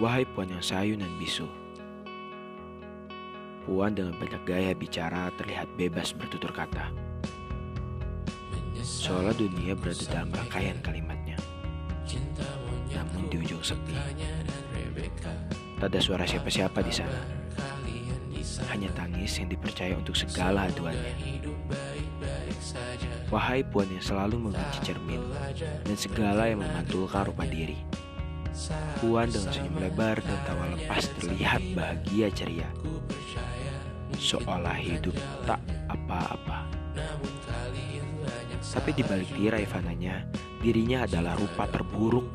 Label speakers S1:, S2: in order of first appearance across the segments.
S1: Wahai puan yang sayu dan bisu. Puan dengan banyak gaya bicara terlihat bebas bertutur kata. Seolah dunia berada dalam rangkaian kalimatnya. Namun di ujung sepi, tak ada suara siapa-siapa di sana. Hanya tangis yang dipercaya untuk segala aduannya. Wahai puan yang selalu membenci cermin dan segala yang memantulkan rupa diri. Puan dengan senyum lebar dan tawa lepas terlihat bahagia ceria. Seolah hidup tak apa-apa. Tapi di balik tirai fananya, dirinya adalah rupa terburuk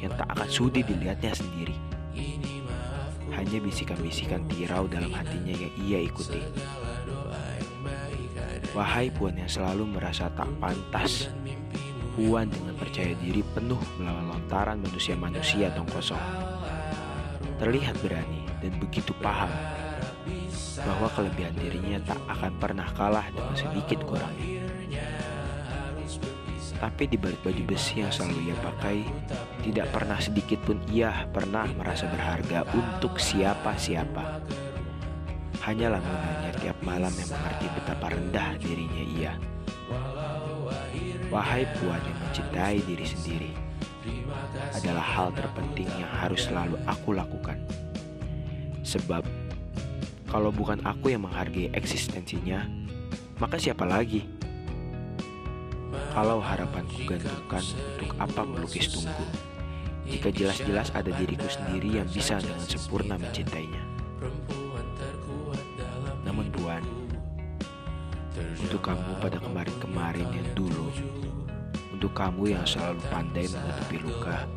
S1: yang tak akan sudi dilihatnya sendiri. Hanya bisikan-bisikan tirau dalam hatinya yang ia ikuti. Wahai puan yang selalu merasa tak pantas Puan dengan percaya diri penuh melawan lontaran manusia-manusia tong kosong. Terlihat berani dan begitu paham Bahwa kelebihan dirinya tak akan pernah kalah dengan sedikit kurangnya Tapi di balik baju besi yang selalu ia pakai Tidak pernah sedikit pun ia pernah merasa berharga untuk siapa-siapa. Hanyalah munanya tiap malam yang mengerti betapa rendah dirinya ia. Wahai puan yang mencintai diri sendiri, adalah hal terpenting yang harus selalu aku lakukan. Sebab, kalau bukan aku yang menghargai eksistensinya, maka siapa lagi? Kalau harapanku gantungkan untuk apa melukis tunggu, jika jelas-jelas ada diriku sendiri yang bisa dengan sempurna mencintainya. Untuk kamu pada kemarin-kemarin yang dulu, untuk kamu yang selalu pandai menutupi luka,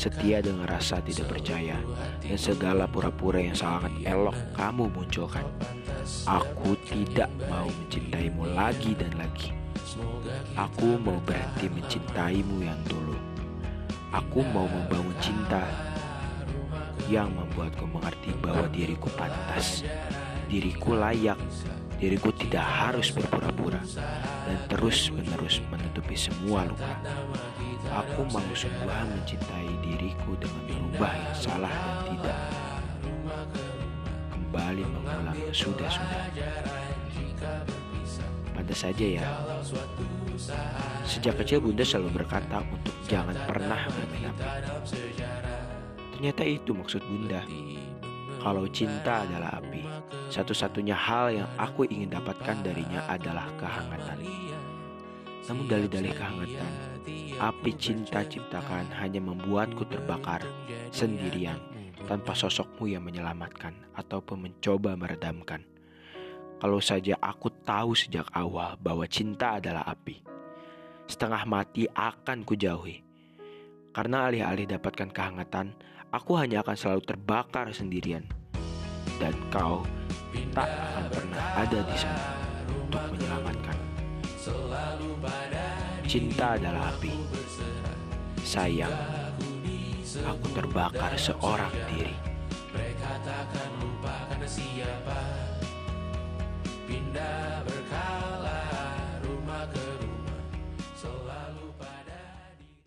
S1: setia dengan rasa tidak percaya, dan segala pura-pura yang sangat elok kamu munculkan. Aku tidak mau mencintaimu lagi dan lagi. Aku mau berhenti mencintaimu yang dulu. Aku mau membangun cinta yang membuatku mengerti bahwa diriku pantas diriku layak, diriku tidak harus berpura-pura dan terus-menerus menutupi semua luka. Aku mau sungguhan mencintai diriku dengan berubah yang salah dan tidak kembali mengulang sudah-sudah. Pantas saja ya. Sejak kecil Bunda selalu berkata untuk jangan pernah bermain api. Ternyata itu maksud Bunda. Kalau cinta adalah api, satu-satunya hal yang aku ingin dapatkan darinya adalah kehangatan. Namun dalih-dalih kehangatan, api cinta ciptakan hanya membuatku terbakar sendirian tanpa sosokmu yang menyelamatkan ataupun mencoba meredamkan. Kalau saja aku tahu sejak awal bahwa cinta adalah api, setengah mati akan kujauhi. Karena alih-alih dapatkan kehangatan, aku hanya akan selalu terbakar sendirian. Dan kau tak akan pernah ada di sana untuk menyelamatkan. Cinta adalah api. Sayang, aku terbakar seorang diri. Mereka takkan lupakan siapa pindah.